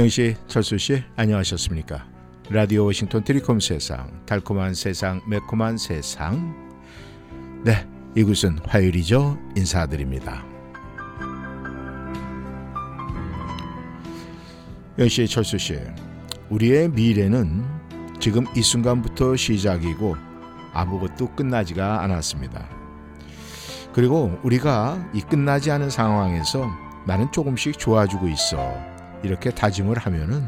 영씨, 철수 씨, 안녕하셨습니까? 라디오 워싱턴 트리콤 세상, 달콤한 세상, 매콤한 세상. 네, 이곳은 화요일이죠. 인사드립니다. 영씨, 철수 씨, 우리의 미래는 지금 이 순간부터 시작이고 아무것도 끝나지가 않았습니다. 그리고 우리가 이 끝나지 않은 상황에서 나는 조금씩 좋아지고 있어. 이렇게 다짐을 하면은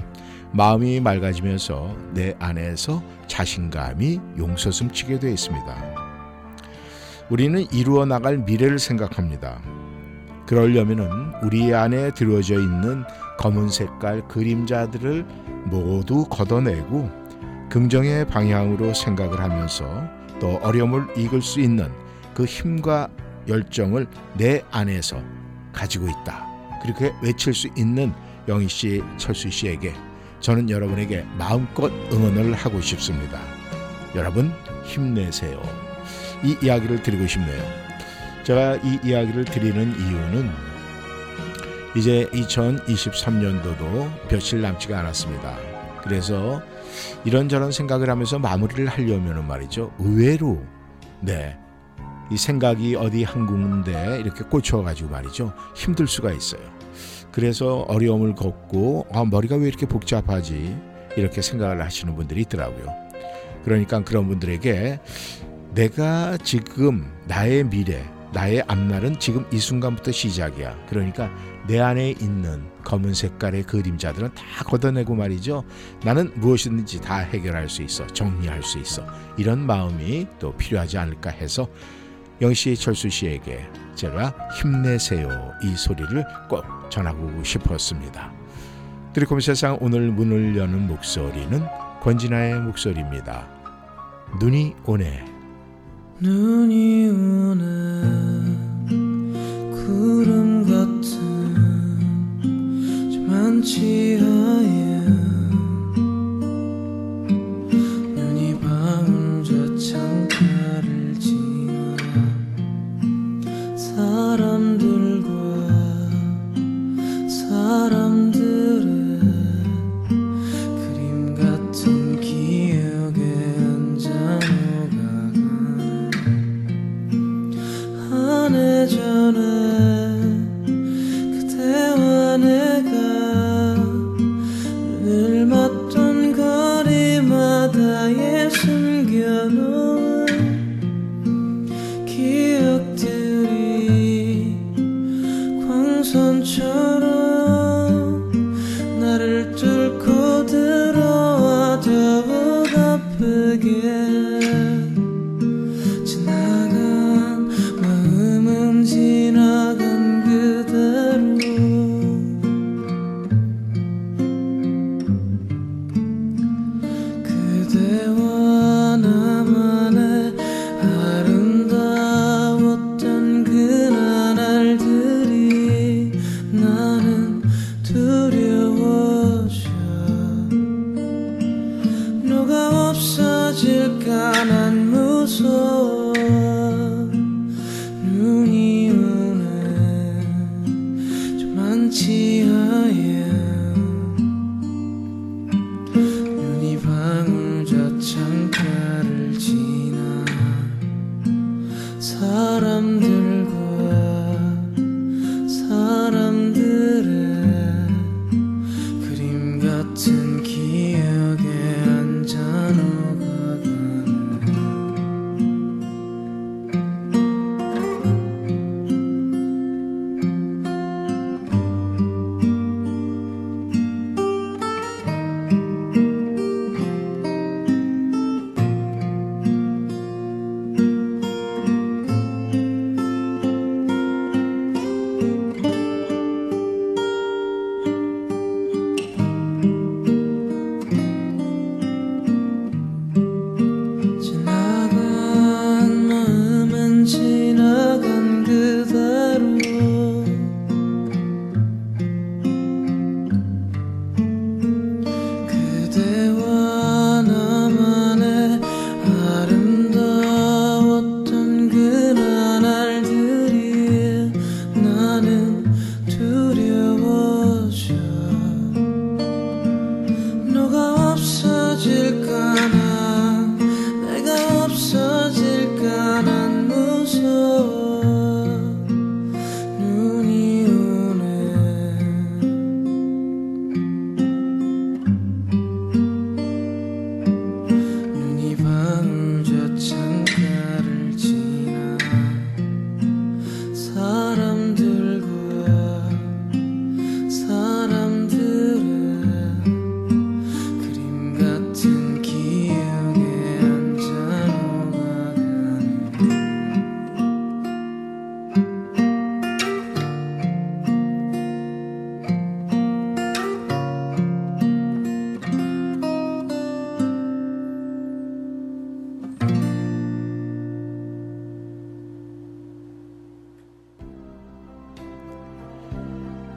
마음이 맑아지면서 내 안에서 자신감이 용서슴치게 되어 있습니다. 우리는 이루어 나갈 미래를 생각합니다. 그러려면은 우리 안에 들어져 있는 검은 색깔 그림자들을 모두 걷어내고 긍정의 방향으로 생각을 하면서 또 어려움을 이길 수 있는 그 힘과 열정을 내 안에서 가지고 있다. 그렇게 외칠 수 있는 영희 씨, 철수 씨에게 저는 여러분에게 마음껏 응원을 하고 싶습니다. 여러분 힘내세요. 이 이야기를 드리고 싶네요. 제가 이 이야기를 드리는 이유는 이제 2023년도도 며칠 남지가 않았습니다. 그래서 이런저런 생각을 하면서 마무리를 하려면 말이죠. 의외로 네. 이 생각이 어디 한 군데 이렇게 꽂혀 가지고 말이죠. 힘들 수가 있어요. 그래서 어려움을 겪고 아, 머리가 왜 이렇게 복잡하지 이렇게 생각을 하시는 분들이 있더라고요. 그러니까 그런 분들에게 내가 지금 나의 미래, 나의 앞날은 지금 이 순간부터 시작이야. 그러니까 내 안에 있는 검은 색깔의 그림자들은 다 걷어내고 말이죠. 나는 무엇이든지 다 해결할 수 있어. 정리할 수 있어. 이런 마음이 또 필요하지 않을까 해서 영시 철수 씨에게 제가 힘내세요 이 소리를 꼭 전하고 싶었습니다. 드리콤 세상 오늘 문을 여는 목소리는 권진아의 목소리입니다. 눈이 오네. 눈이 오네 구름 같은 창가를 지나 사람 사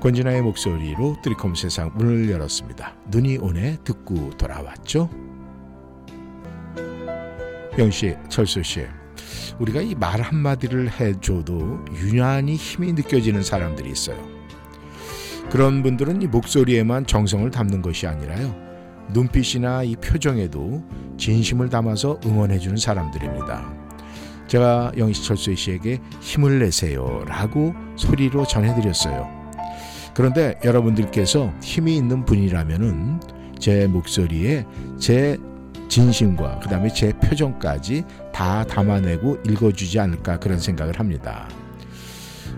권진아의 목소리로 뜨리콤 세상 문을 열었습니다. 눈이 오네 듣고 돌아왔죠. 영씨, 철수 씨, 우리가 이 말 한마디를 해줘도 유난히 힘이 느껴지는 사람들이 있어요. 그런 분들은 이 목소리에만 정성을 담는 것이 아니라요. 눈빛이나 이 표정에도 진심을 담아서 응원해주는 사람들입니다. 제가 영희 철수 씨에게 힘을 내세요 라고 소리로 전해드렸어요. 그런데 여러분들께서 힘이 있는 분이라면은 제 목소리에 제 진심과 그다음에 제 표정까지 다 담아내고 읽어주지 않을까 그런 생각을 합니다.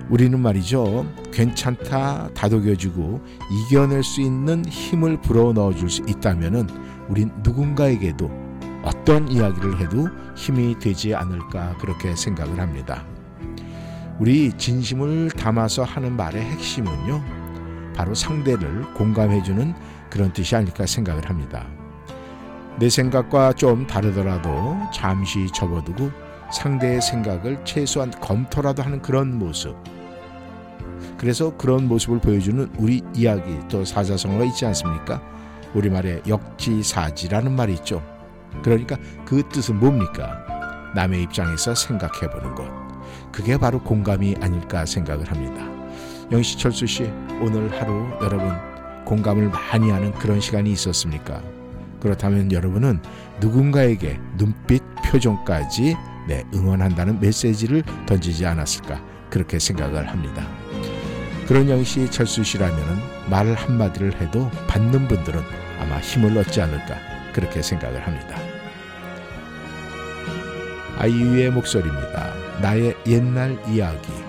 우리는 말이죠. 괜찮다 다독여주고 이겨낼 수 있는 힘을 불어 넣어줄 수 있다면은 우린 누군가에게도 어떤 이야기를 해도 힘이 되지 않을까 그렇게 생각을 합니다. 우리 진심을 담아서 하는 말의 핵심은요. 바로 상대를 공감해주는 그런 뜻이 아닐까 생각을 합니다. 내 생각과 좀 다르더라도 잠시 접어두고 상대의 생각을 최소한 검토라도 하는 그런 모습. 그래서 그런 모습을 보여주는 우리 이야기 또 사자성어가 있지 않습니까? 우리말에 역지사지라는 말이 있죠. 그러니까 그 뜻은 뭡니까? 남의 입장에서 생각해 보는 것. 그게 바로 공감이 아닐까 생각을 합니다. 영시철수 씨, 오늘 하루 여러분 공감을 많이 하는 그런 시간이 있었습니까? 그렇다면 여러분은 누군가에게 눈빛, 표정까지 네, 응원한다는 메시지를 던지지 않았을까 그렇게 생각을 합니다. 그런 영시 철수 씨라면 말 한마디를 해도 받는 분들은 아마 힘을 얻지 않을까 그렇게 생각을 합니다. 아이유의 목소리입니다. 나의 옛날 이야기.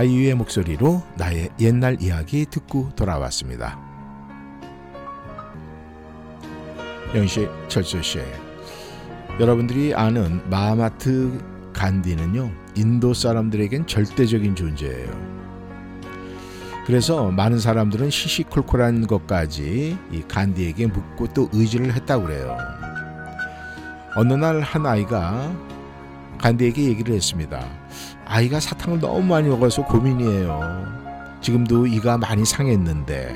아이유의 목소리로 나의 옛날 이야기 듣고 돌아왔습니다. 영씨, 철수씨, 여러분들이 아는 마하마트 간디는요, 인도 사람들에겐 절대적인 존재예요. 그래서 많은 사람들은 시시콜콜한 것까지 이 간디에게 묻고 또 의지를 했다고 그래요. 어느 날 한 아이가 간디에게 얘기를 했습니다. 아이가 사탕을 너무 많이 먹어서 고민이에요. 지금도 이가 많이 상했는데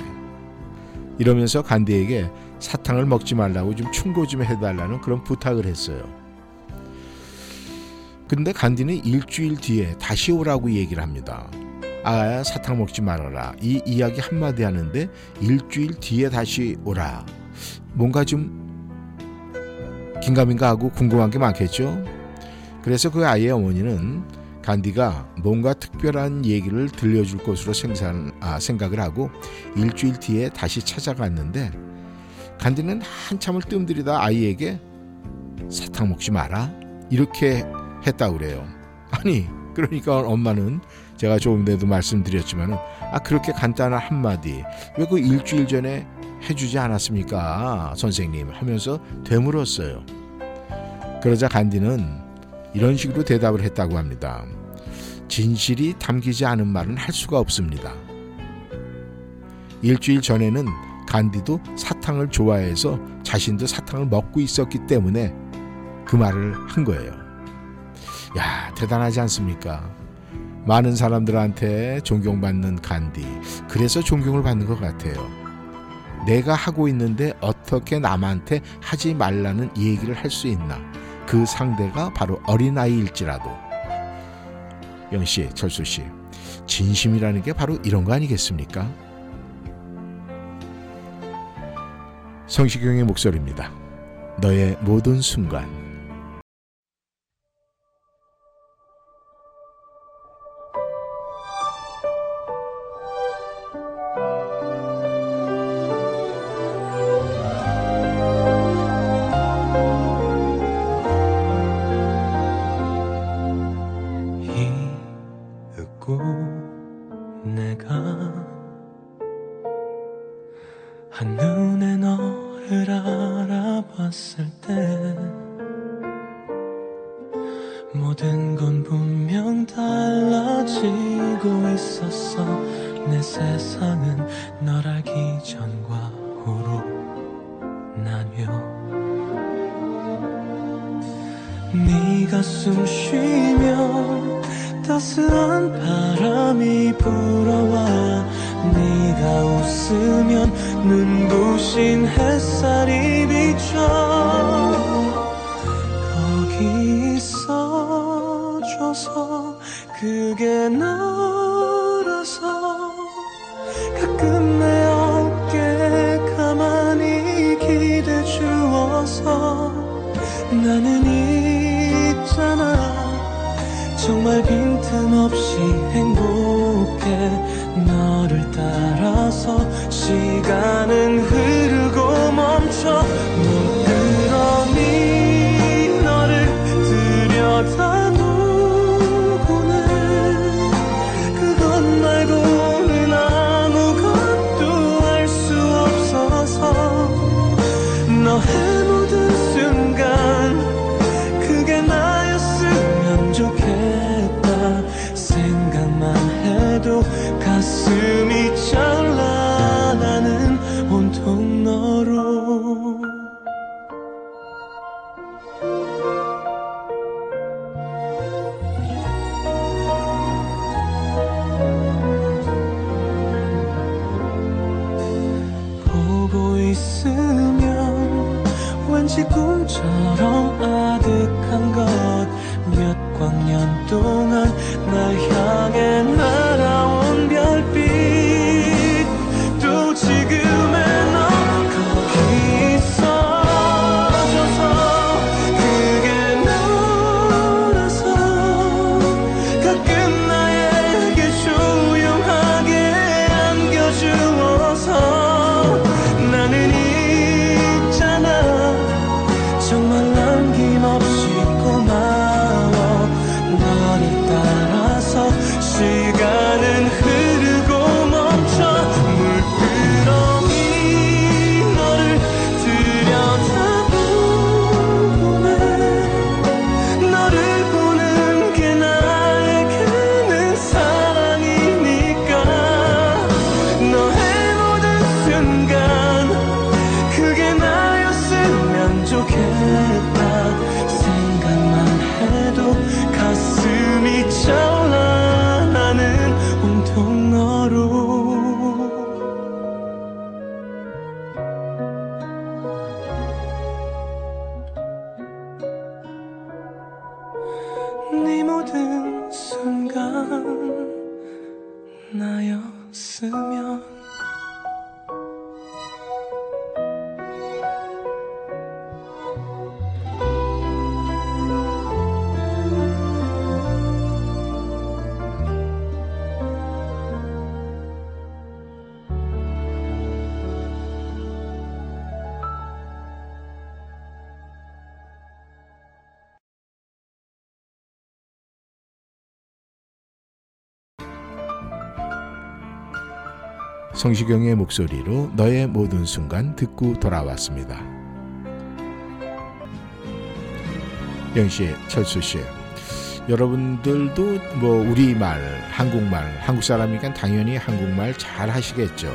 이러면서 간디에게 사탕을 먹지 말라고 좀 충고 좀 해달라는 그런 부탁을 했어요. 근데 간디는 일주일 뒤에 다시 오라고 얘기를 합니다. 아야 사탕 먹지 말아라. 이 이야기 한마디 하는데 일주일 뒤에 다시 오라. 뭔가 좀 긴가민가 하고 궁금한 게 많겠죠. 그래서 그 아이의 어머니는 간디가 뭔가 특별한 얘기를 들려줄 것으로 생산, 아, 생각을 하고 일주일 뒤에 다시 찾아갔는데 간디는 한참을 뜸들이다 아이에게 사탕 먹지 마라 이렇게 했다고 그래요. 아니 그러니까 엄마는 제가 조금 전에도 말씀드렸지만은 아 그렇게 간단한 한마디 왜 그 일주일 전에 해주지 않았습니까 선생님 하면서 되물었어요. 그러자 간디는 이런 식으로 대답을 했다고 합니다. 진실이 담기지 않은 말은 할 수가 없습니다. 일주일 전에는 간디도 사탕을 좋아해서 자신도 사탕을 먹고 있었기 때문에 그 말을 한 거예요. 야, 대단하지 않습니까? 많은 사람들한테 존경받는 간디. 그래서 존경을 받는 것 같아요. 내가 하고 있는데 어떻게 남한테 하지 말라는 얘기를 할 수 있나? 그 상대가 바로 어린아이일지라도. 영씨, 철수씨, 진심이라는 게 바로 이런 거 아니겠습니까? 성시경의 목소리입니다. 너의 모든 순간. 내가 한눈에 너를 알아봤을 때 모든 건 분명 달라지고 있었어. 내 세상은 널 알기 전과 후로 나뉘어. 네가 숨 쉬면 따스한 바람이 불어와 네가 웃으면 눈부신 햇살이 없이 행복해. 너를 따라서 시간은 아니었으면 성시경의 목소리로 너의 모든 순간 듣고 돌아왔습니다. 영씨, 철수 씨. 여러분들도 뭐 우리말, 한국말, 한국 사람이니까 당연히 한국말 잘 하시겠죠.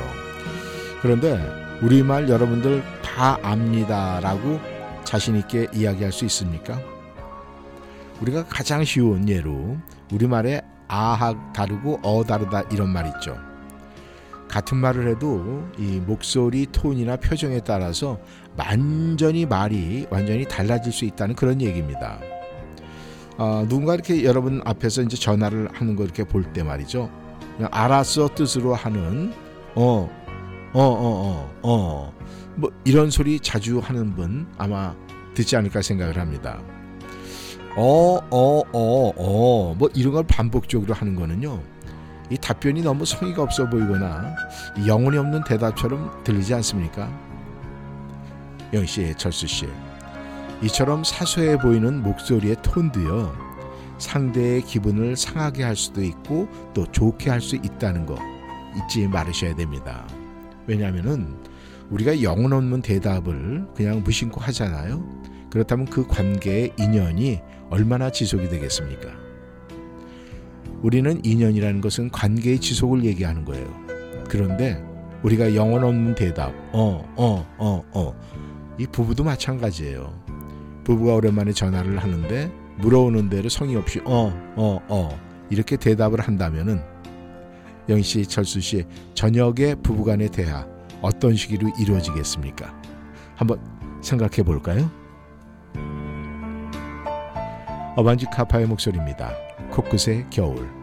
그런데 우리말 여러분들 다 압니다라고 자신 있게 이야기할 수 있습니까? 우리가 가장 쉬운 예로 우리말에 아학 다르고 어 다르다 이런 말 있죠. 같은 말을 해도 이 목소리 톤이나 표정에 따라서 완전히 말이 완전히 달라질 수 있다는 그런 얘기입니다. 어, 누군가 이렇게 여러분 앞에서 이제 전화를 하는 거 이렇게 볼 때 말이죠. 알았어 뜻으로 하는 어, 어, 어, 어, 어, 뭐 이런 소리 자주 하는 분 아마 듣지 않을까 생각을 합니다. 어, 어, 어, 어, 뭐 이런 걸 반복적으로 하는 거는요. 이 답변이 너무 성의가 없어 보이거나 영혼이 없는 대답처럼 들리지 않습니까? 영 씨, 철수 씨. 이처럼 사소해 보이는 목소리의 톤도요. 상대의 기분을 상하게 할 수도 있고 또 좋게 할 수 있다는 거 잊지 말으셔야 됩니다. 왜냐하면은 우리가 영혼 없는 대답을 그냥 무심코 하잖아요. 그렇다면 그 관계의 인연이 얼마나 지속이 되겠습니까? 우리는 인연이라는 것은 관계의 지속을 얘기하는 거예요. 그런데 우리가 영혼 없는 대답, 어, 어, 어, 어. 이 부부도 마찬가지예요. 부부가 오랜만에 전화를 하는데 물어오는 대로 성의 없이 어, 어, 어 이렇게 대답을 한다면은 영희 씨, 철수 씨 저녁에 부부간의 대화 어떤 식으로 이루어지겠습니까? 한번 생각해 볼까요? 어반지 카파의 목소리입니다. 코끝의 겨울.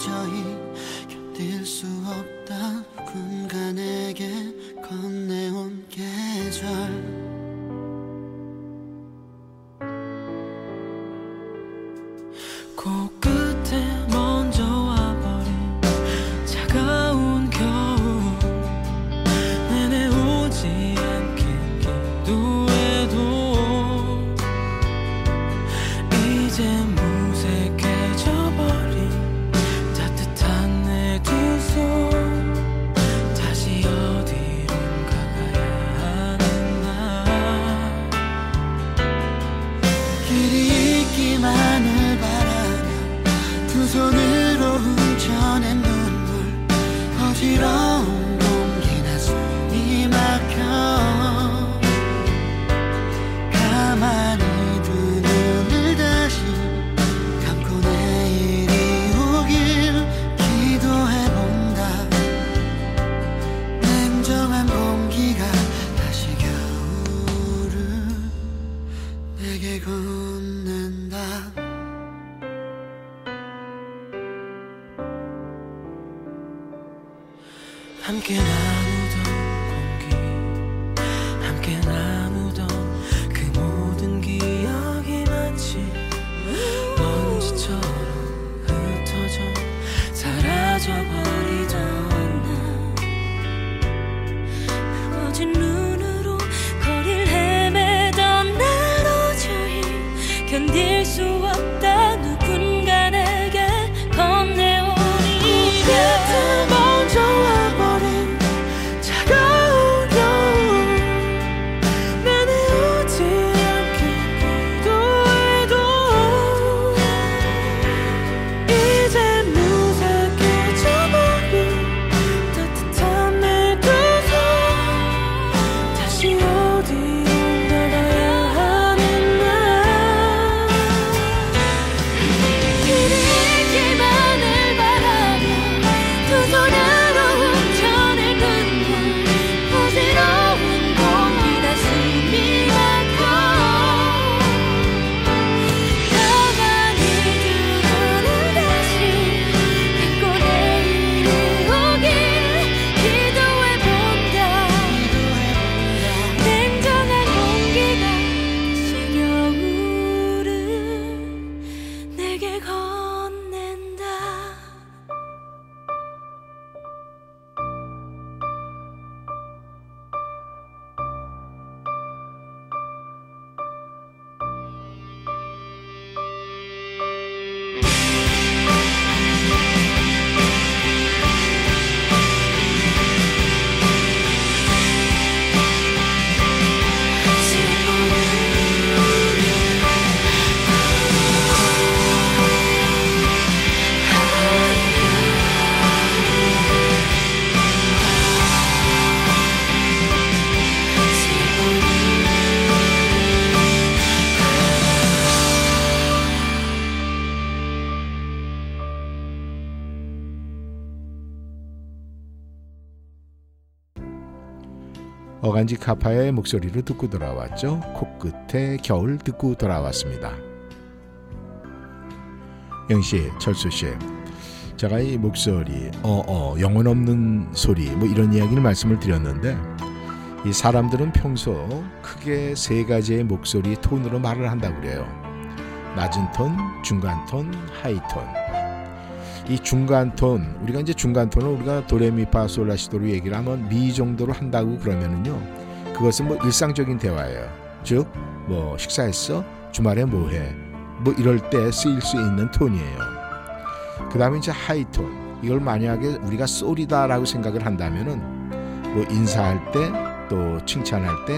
도저히 견딜 수 없다 어반자카파의 목소리로 듣고 돌아왔죠. 코끝에 겨울 듣고 돌아왔습니다. 영씨, 철수씨, 제가 이 목소리, 어 어, 영혼 없는 소리, 뭐 이런 이야기를 말씀을 드렸는데, 이 사람들은 평소 크게 세 가지의 목소리 톤으로 말을 한다고 그래요. 낮은 톤, 중간 톤, high 톤. 이 중간 톤, 우리가 이제 중간 톤을 우리가 도레미파솔라시도로 얘기를 하면 미 정도로 한다고 그러면은요. 그것은 뭐 일상적인 대화예요. 즉, 뭐 식사했어? 주말에 뭐 해? 뭐 이럴 때 쓰일 수 있는 톤이에요. 그 다음에 이제 하이 톤. 이걸 만약에 우리가 소리다라고 생각을 한다면은 뭐 인사할 때 또 칭찬할 때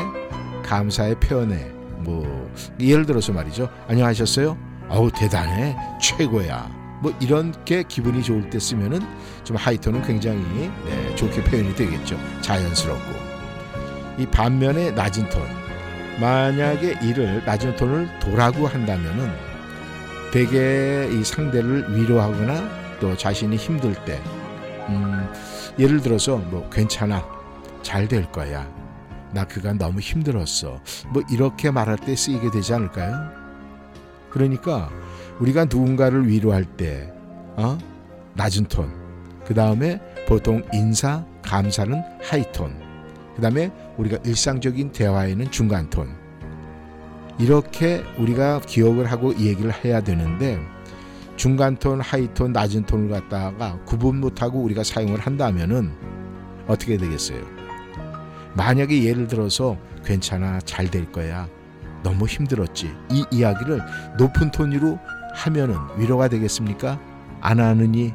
감사의 표현에 뭐 예를 들어서 말이죠. 안녕하셨어요? 어우 대단해 최고야. 뭐 이렇게 기분이 좋을 때 쓰면은 좀 하이톤은 굉장히 네, 좋게 표현이 되겠죠. 자연스럽고 이 반면에 낮은 톤 만약에 이를 낮은 톤을 도라고 한다면은 대개 이 상대를 위로하거나 또 자신이 힘들 때 음, 예를 들어서 뭐 괜찮아 잘 될 거야 나 그간 너무 힘들었어 뭐 이렇게 말할 때 쓰이게 되지 않을까요? 그러니까 우리가 누군가를 위로할 때 어? 낮은 톤, 그 다음에 보통 인사, 감사는 high 톤, 그 다음에 우리가 일상적인 대화에는 중간 톤. 이렇게 우리가 기억을 하고 얘기를 해야 되는데 중간 톤, high 톤, 낮은 톤을 갖다가 구분 못하고 우리가 사용을 한다면은 어떻게 되겠어요? 만약에 예를 들어서 괜찮아, 잘 될 거야. 너무 힘들었지. 이 이야기를 높은 톤으로 하면은 위로가 되겠습니까? 안 하느니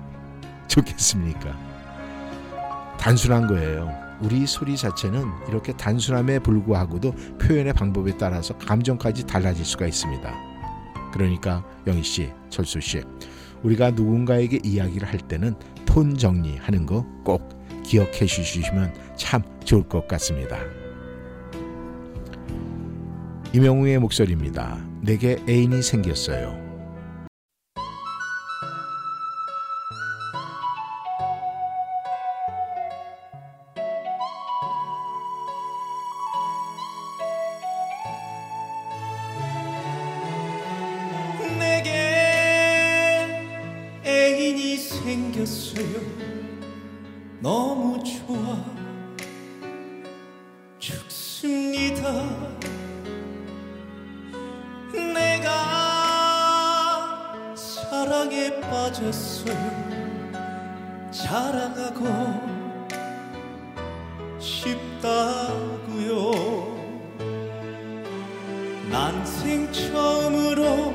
좋겠습니까? 단순한 거예요. 우리 소리 자체는 이렇게 단순함에 불구하고도 표현의 방법에 따라서 감정까지 달라질 수가 있습니다. 그러니까 영희 씨, 철수 씨, 우리가 누군가에게 이야기를 할 때는 톤 정리하는 거 꼭 기억해 주시면 참 좋을 것 같습니다. 이명웅의 목소리입니다. 내게 애인이 생겼어요. 싶다고요. 난생 처음으로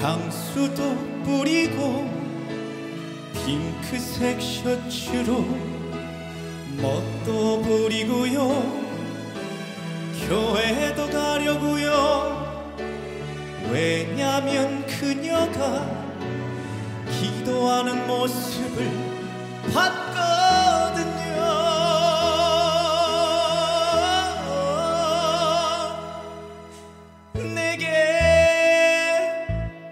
향수도 뿌리고 핑크색 셔츠로 멋도 부리고요. 교회도 가려고요. 왜냐면 그녀가 기도하는 모습을 봤거든요 내게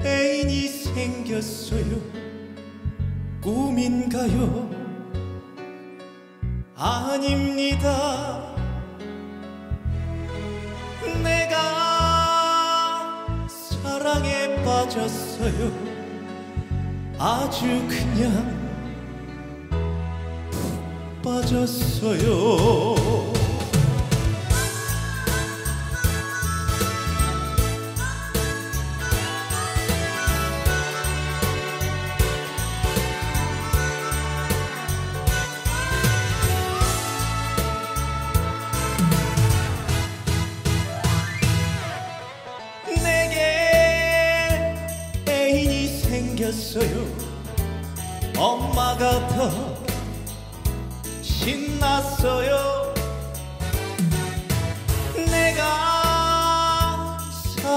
애인이 생겼어요 꿈인가요? 아닙니다. 내가 사랑에 빠졌어요. 아주 그냥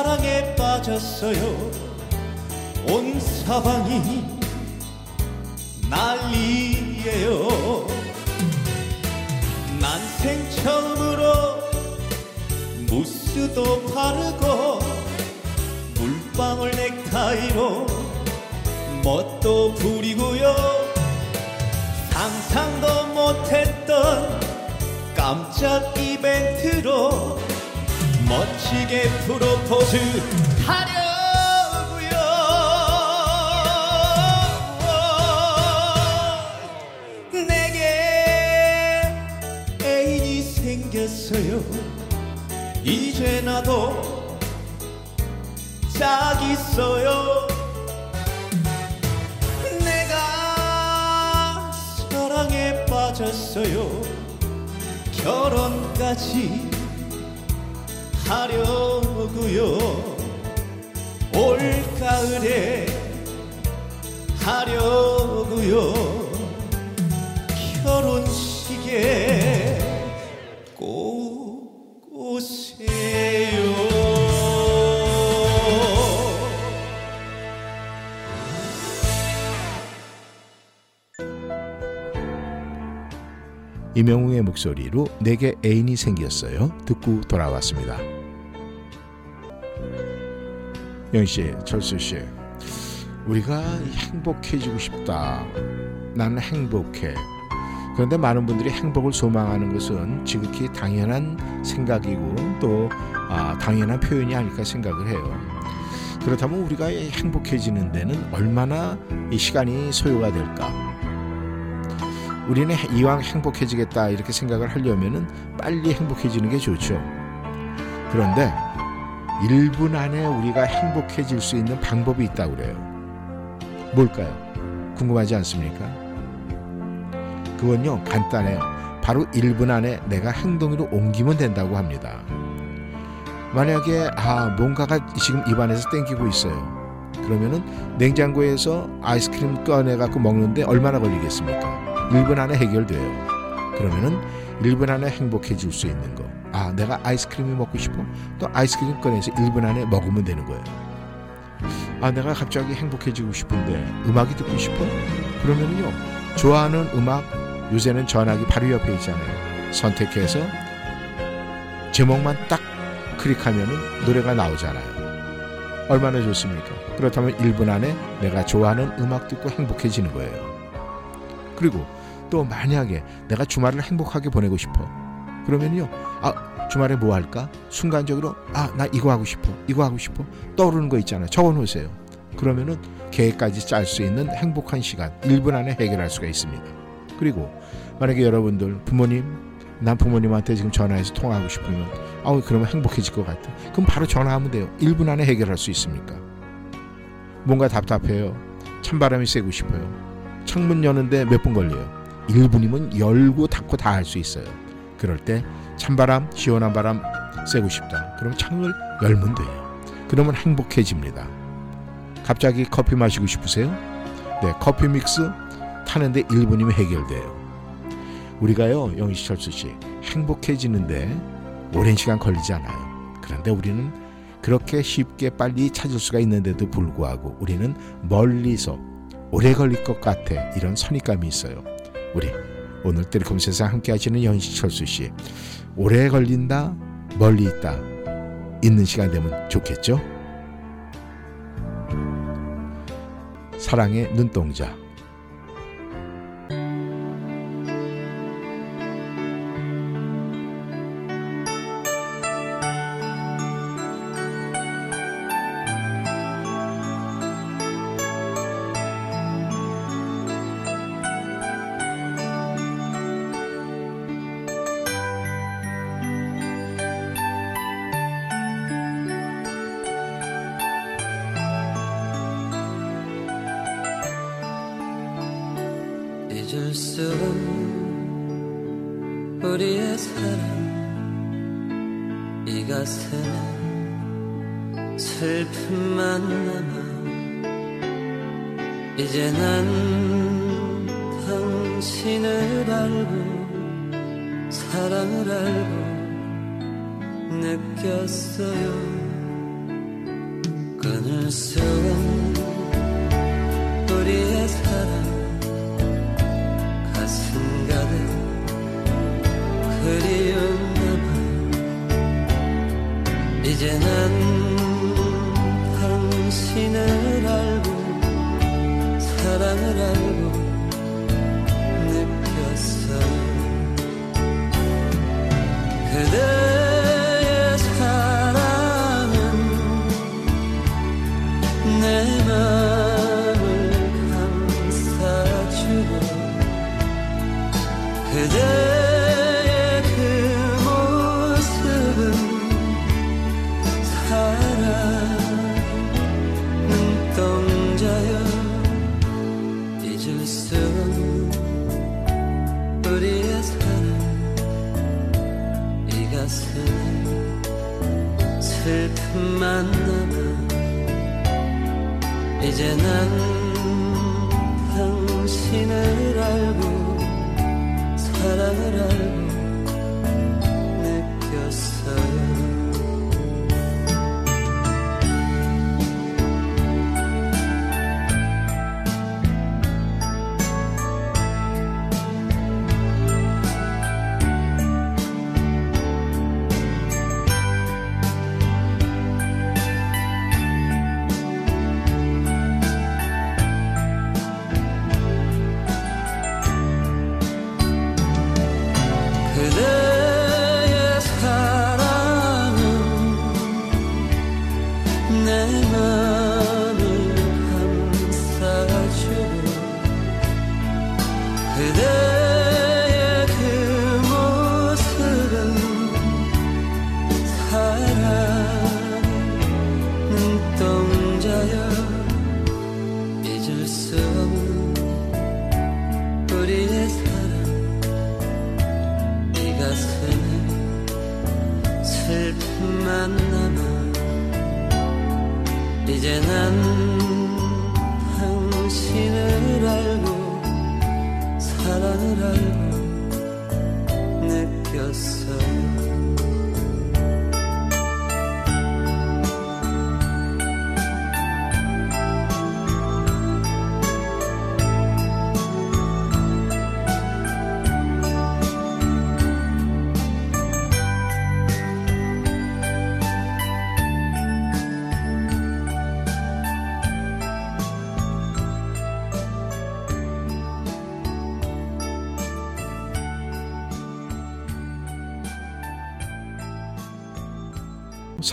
사랑에 빠졌어요. 온 사방이 난리예요. 난생 처음으로 무스도 바르고 물방울 넥타이로 멋도 부리고요. 상상도 못했던 깜짝 이벤트로 멋지게 프로포즈 하려고요. 내게 애인이 생겼어요. 이제 나도 짝 있어요. 내가 사랑에 빠졌어요. 결혼까지 하려고요 올 가을에 하려고요 결혼식에 꼭 오세요 이명웅의 목소리로 내게 애인이 생겼어요. 듣고 돌아왔습니다. 영 씨, 철수 씨, 우리가 행복해지고 싶다. 나는 행복해. 그런데 많은 분들이 행복을 소망하는 것은 지극히 당연한 생각이고 또 아, 당연한 표현이 아닐까 생각을 해요. 그렇다면 우리가 이 행복해지는 데는 얼마나 이 시간이 소요가 될까? 우리는 이왕 행복해지겠다 이렇게 생각을 하려면은 빨리 행복해지는 게 좋죠. 그런데 1분 안에 우리가 행복해질 수 있는 방법이 있다고 그래요. 뭘까요? 궁금하지 않습니까? 그건요, 간단해요. 바로 1분 안에 내가 행동으로 옮기면 된다고 합니다. 만약에 아, 뭔가가 지금 입안에서 땡기고 있어요. 그러면은 냉장고에서 아이스크림 꺼내 갖고 먹는데 얼마나 걸리겠습니까? 1분 안에 해결돼요. 그러면은 1분 안에 행복해질 수 있는 거. 아, 내가 아이스크림이 먹고 싶어? 또 아이스크림 꺼내서 1분 안에 먹으면 되는 거예요. 아, 내가 갑자기 행복해지고 싶은데 음악이 듣고 싶어? 그러면은요, 좋아하는 음악 요새는 전화기 바로 옆에 있잖아요. 선택해서 제목만 딱 클릭하면은 노래가 나오잖아요. 얼마나 좋습니까? 그렇다면 1분 안에 내가 좋아하는 음악 듣고 행복해지는 거예요. 그리고 또 만약에 내가 주말을 행복하게 보내고 싶어. 그러면요. 아, 주말에 뭐 할까? 순간적으로 아, 나 이거 하고 싶어. 이거 하고 싶어. 떠오르는 거 있잖아요. 적어 놓으세요. 그러면은 계획까지 짤 수 있는 행복한 시간 1분 안에 해결할 수가 있습니다. 그리고 만약에 여러분들 부모님 난 부모님한테 지금 전화해서 통화하고 싶으면 아우 그러면 행복해질 것 같아. 그럼 바로 전화하면 돼요. 1분 안에 해결할 수 있습니까? 뭔가 답답해요. 찬바람이 쐬고 싶어요. 창문 여는데 몇 분 걸려요. 1분이면 열고 닫고 다 할 수 있어요. 그럴 때 찬바람, 시원한 바람 쐬고 싶다. 그럼 창을 열면 돼요. 그러면 행복해집니다. 갑자기 커피 마시고 싶으세요? 네, 커피 믹스 타는데 1분이면 해결돼요. 우리가요, 영희철수 씨, 행복해지는데 오랜 시간 걸리지 않아요. 그런데 우리는 그렇게 쉽게 빨리 찾을 수가 있는데도 불구하고 우리는 멀리서 오래 걸릴 것 같아 이런 선입감이 있어요. 우리 오늘 뜰컴 세상 함께 하시는 연시철수 씨 오래 걸린다 멀리 있다 있는 시간 되면 좋겠죠? 사랑의 눈동자 사랑을 알고 느꼈어요. 끊을 수 없는 우리의 사랑 가슴 가득 남아 이제 난 당신을 알고 사랑을 알고 the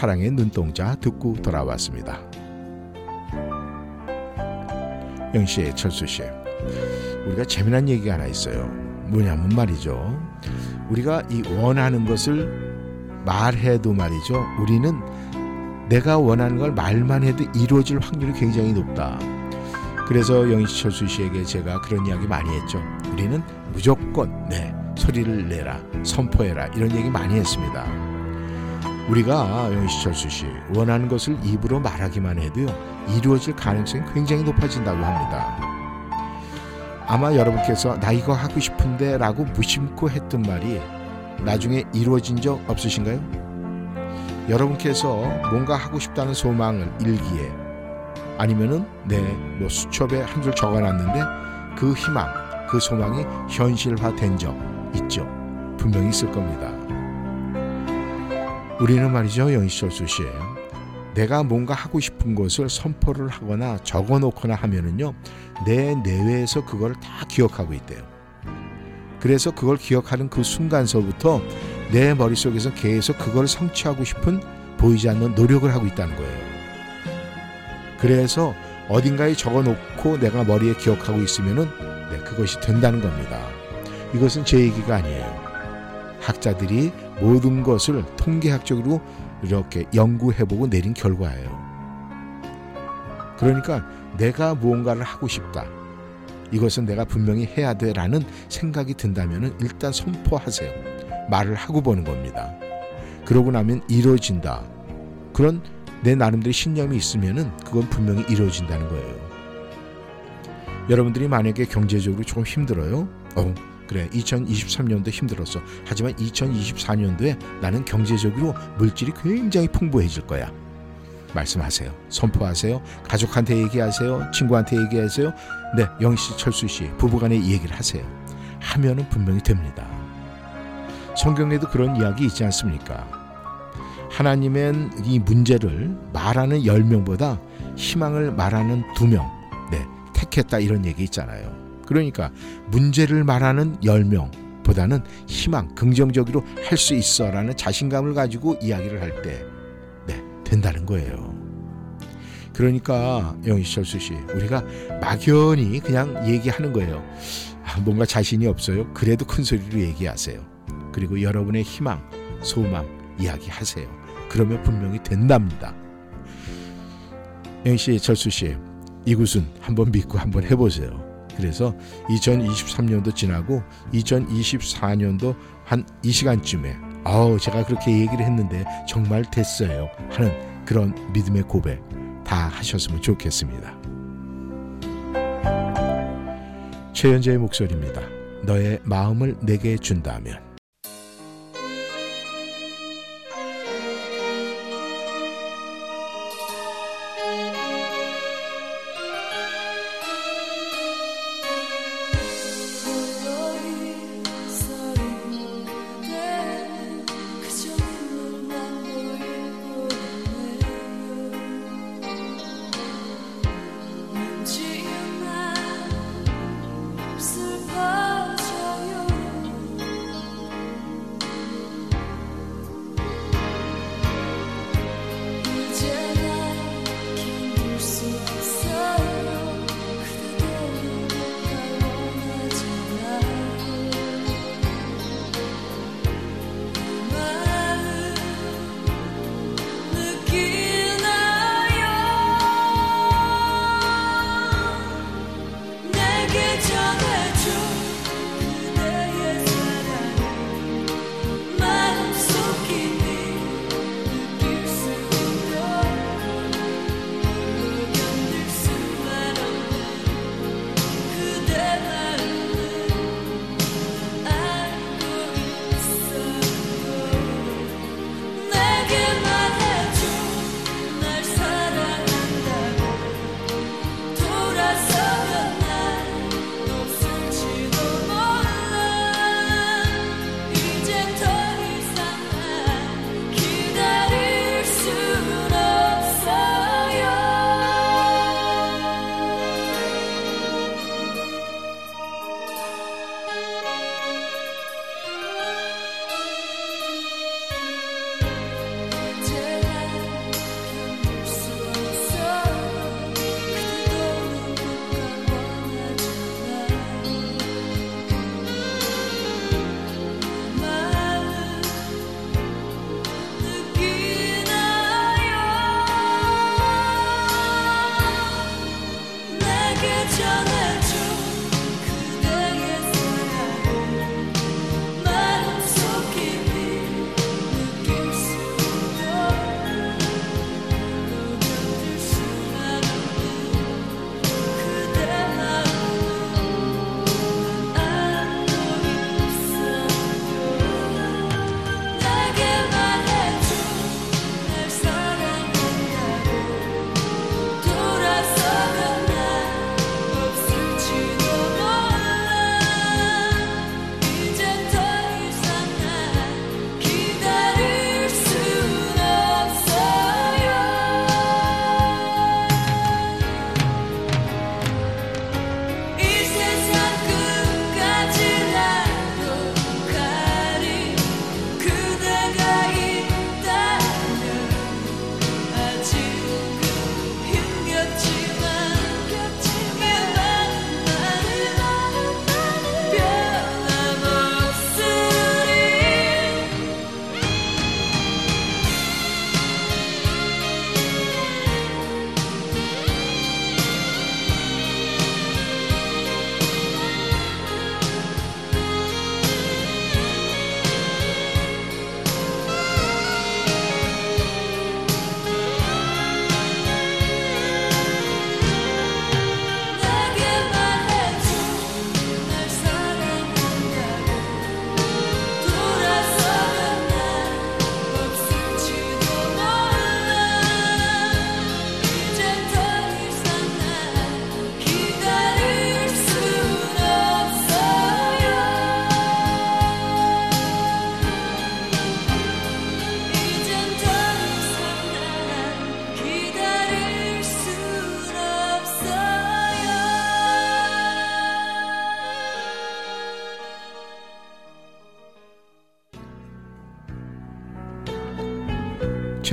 사랑의 눈동자 듣고 돌아왔습니다. 영씨, 철수 씨, 우리가 재미난 얘기가 하나 있어요. 뭐냐면 말이죠. 우리가 이 원하는 것을 말해도 말이죠. 우리는 내가 원하는 걸 말만 해도 이루어질 확률이 굉장히 높다. 그래서 영희 철수 씨에게 제가 그런 이야기 많이 했죠. 우리는 무조건 네 소리를 내라 선포해라 이런 얘기 많이 했습니다. 우리가 영희 철수 씨 원하는 것을 입으로 말하기만 해도요 이루어질 가능성이 굉장히 높아진다고 합니다. 아마 여러분께서 나 이거 하고 싶은데라고 무심코 했던 말이 나중에 이루어진 적 없으신가요? 여러분께서 뭔가 하고 싶다는 소망을 일기에 아니면은 내뭐 수첩에 한 줄 적어놨는데 그 희망, 그 소망이 현실화된 적 있죠. 분명히 있을 겁니다. 우리는 말이죠, 영희철수 씨. 내가 뭔가 하고 싶은 것을 선포를 하거나 적어 놓거나 하면은요, 내 내외에서 그걸 다 기억하고 있대요. 그래서 그걸 기억하는 그 순간서부터 내 머릿속에서 계속 그걸 성취하고 싶은 보이지 않는 노력을 하고 있다는 거예요. 그래서 어딘가에 적어 놓고 내가 머리에 기억하고 있으면은 네, 그것이 된다는 겁니다. 이것은 제 얘기가 아니에요. 학자들이 모든 것을 통계학적으로 이렇게 연구해보고 내린 결과예요. 그러니까 내가 무언가를 하고 싶다. 이것은 내가 분명히 해야 돼 라는 생각이 든다면 일단 선포하세요. 말을 하고 보는 겁니다. 그러고 나면 이루어진다. 그런 내 나름대로 신념이 있으면은 그건 분명히 이루어진다는 거예요. 여러분들이 만약에 경제적으로 조금 힘들어요. 어, 그래. 2023년도 힘들었어. 하지만 2024년도에 나는 경제적으로 물질이 굉장히 풍부해질 거야. 말씀하세요. 선포하세요. 가족한테 얘기하세요. 친구한테 얘기하세요. 네, 영희 씨, 철수 씨, 부부간에 얘기를 하세요. 하면은 분명히 됩니다. 성경에도 그런 이야기 있지 않습니까? 하나님은 이 문제를 말하는 10명보다 희망을 말하는 2명, 네, 택했다 이런 얘기 있잖아요. 그러니까 문제를 말하는 10명 보다는 희망, 긍정적으로 할 수 있어 라는 자신감을 가지고 이야기를 할 때, 네, 된다는 거예요. 그러니까, 영희철수 씨, 우리가 막연히 그냥 얘기하는 거예요. 아, 뭔가 자신이 없어요. 그래도 큰 소리로 얘기하세요. 그리고 여러분의 희망, 소망 이야기하세요. 그러면 분명히 된답니다. 영희 씨, 철수 씨, 이곳은 한번 믿고 한번 해보세요. 그래서 2023년도 지나고 2024년도 한 이 시간쯤에 아우 제가 그렇게 얘기를 했는데 정말 됐어요 하는 그런 믿음의 고백 다 하셨으면 좋겠습니다. 최연재의 목소리입니다. 너의 마음을 내게 준다면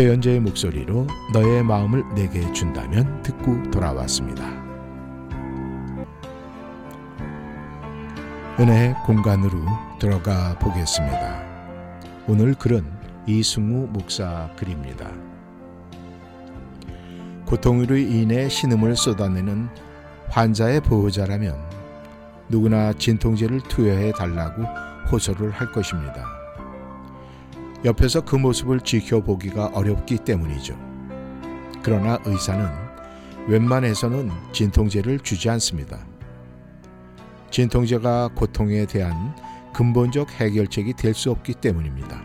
최연재의 목소리로 너의 마음을 내게 준다면 듣고 돌아왔습니다. 은혜의 공간으로 들어가 보겠습니다. 오늘 글은 이승우 목사 글입니다. 고통으로 인해 신음을 쏟아내는 환자의 보호자라면 누구나 진통제를 투여해 달라고 호소를 할 것입니다. 옆에서 그 모습을 지켜보기가 어렵기 때문이죠. 그러나 의사는 웬만해서는 진통제를 주지 않습니다. 진통제가 고통에 대한 근본적 해결책이 될 수 없기 때문입니다.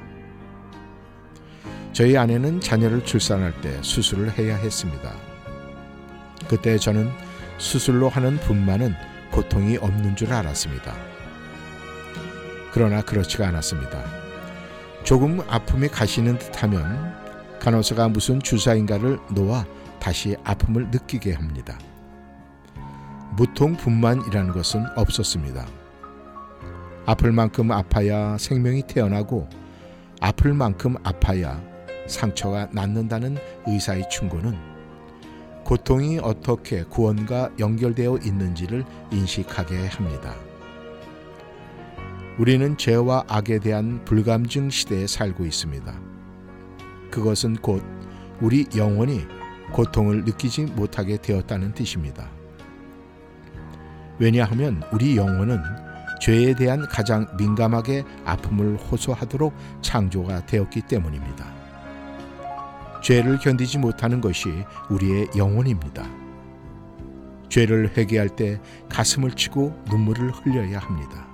저희 아내는 자녀를 출산할 때 수술을 해야 했습니다. 그때 저는 수술로 하는 분만은 고통이 없는 줄 알았습니다. 그러나 그렇지가 않았습니다. 조금 아픔이 가시는 듯하면 간호사가 무슨 주사인가를 놓아 다시 아픔을 느끼게 합니다. 무통 분만이라는 것은 없었습니다. 아플 만큼 아파야 생명이 태어나고 아플 만큼 아파야 상처가 낫는다는 의사의 충고는 고통이 어떻게 구원과 연결되어 있는지를 인식하게 합니다. 우리는 죄와 악에 대한 불감증 시대에 살고 있습니다. 그것은 곧 우리 영혼이 고통을 느끼지 못하게 되었다는 뜻입니다. 왜냐하면 우리 영혼은 죄에 대한 가장 민감하게 아픔을 호소하도록 창조가 되었기 때문입니다. 죄를 견디지 못하는 것이 우리의 영혼입니다. 죄를 회개할 때 가슴을 치고 눈물을 흘려야 합니다.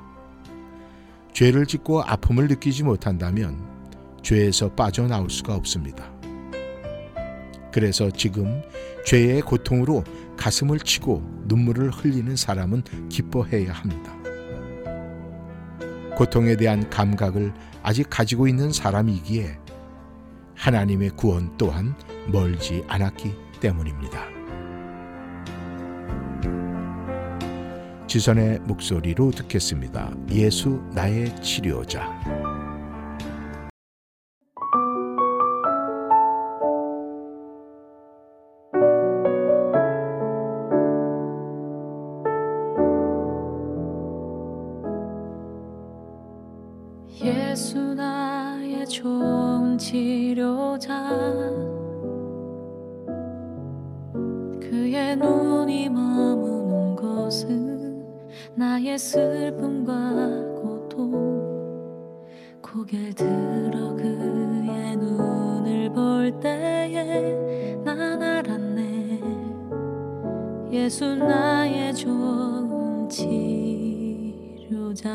죄를 짓고 아픔을 느끼지 못한다면 죄에서 빠져나올 수가 없습니다. 그래서 지금 죄의 고통으로 가슴을 치고 눈물을 흘리는 사람은 기뻐해야 합니다. 고통에 대한 감각을 아직 가지고 있는 사람이기에 하나님의 구원 또한 멀지 않았기 때문입니다. 지선의 목소리로 듣겠습니다. 예수 나의 치료자. 예수 나의 좋은 치료자 나의 슬픔과 고통. 고개를 들어 그의 눈을 볼 때에 난 알았네. 예수 나의 좋은 치료자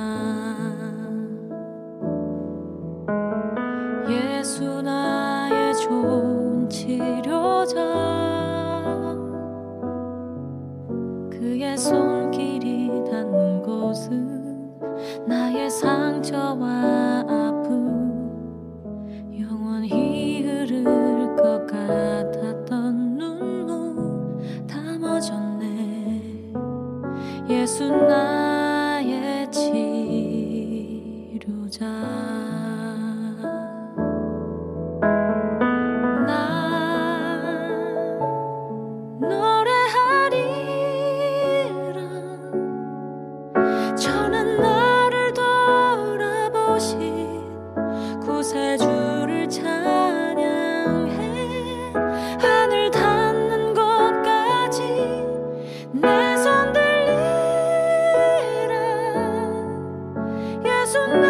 예수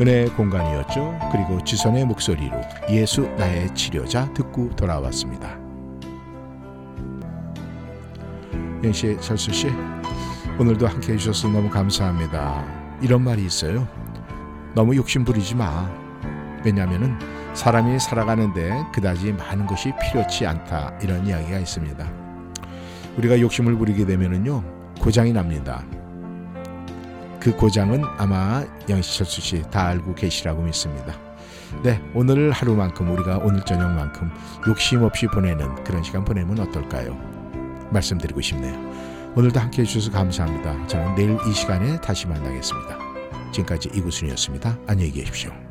은혜의 공간이었죠. 그리고 지선의 목소리로 예수 나의 치료자 듣고 돌아왔습니다. 영 씨, 철수 씨, 오늘도 함께 해주셔서 너무 감사합니다. 이런 말이 있어요. 너무 욕심 부리지 마. 왜냐하면은 사람이 살아가는데 그다지 많은 것이 필요치 않다 이런 이야기가 있습니다. 우리가 욕심을 부리게 되면은요 고장이 납니다. 그 고장은 아마 영시철수 씨 다 알고 계시라고 믿습니다. 네, 오늘 하루만큼 우리가 오늘 저녁만큼 욕심 없이 보내는 그런 시간 보내면 어떨까요? 말씀드리고 싶네요. 오늘도 함께 해주셔서 감사합니다. 저는 내일 이 시간에 다시 만나겠습니다. 지금까지 이구순이었습니다. 안녕히 계십시오.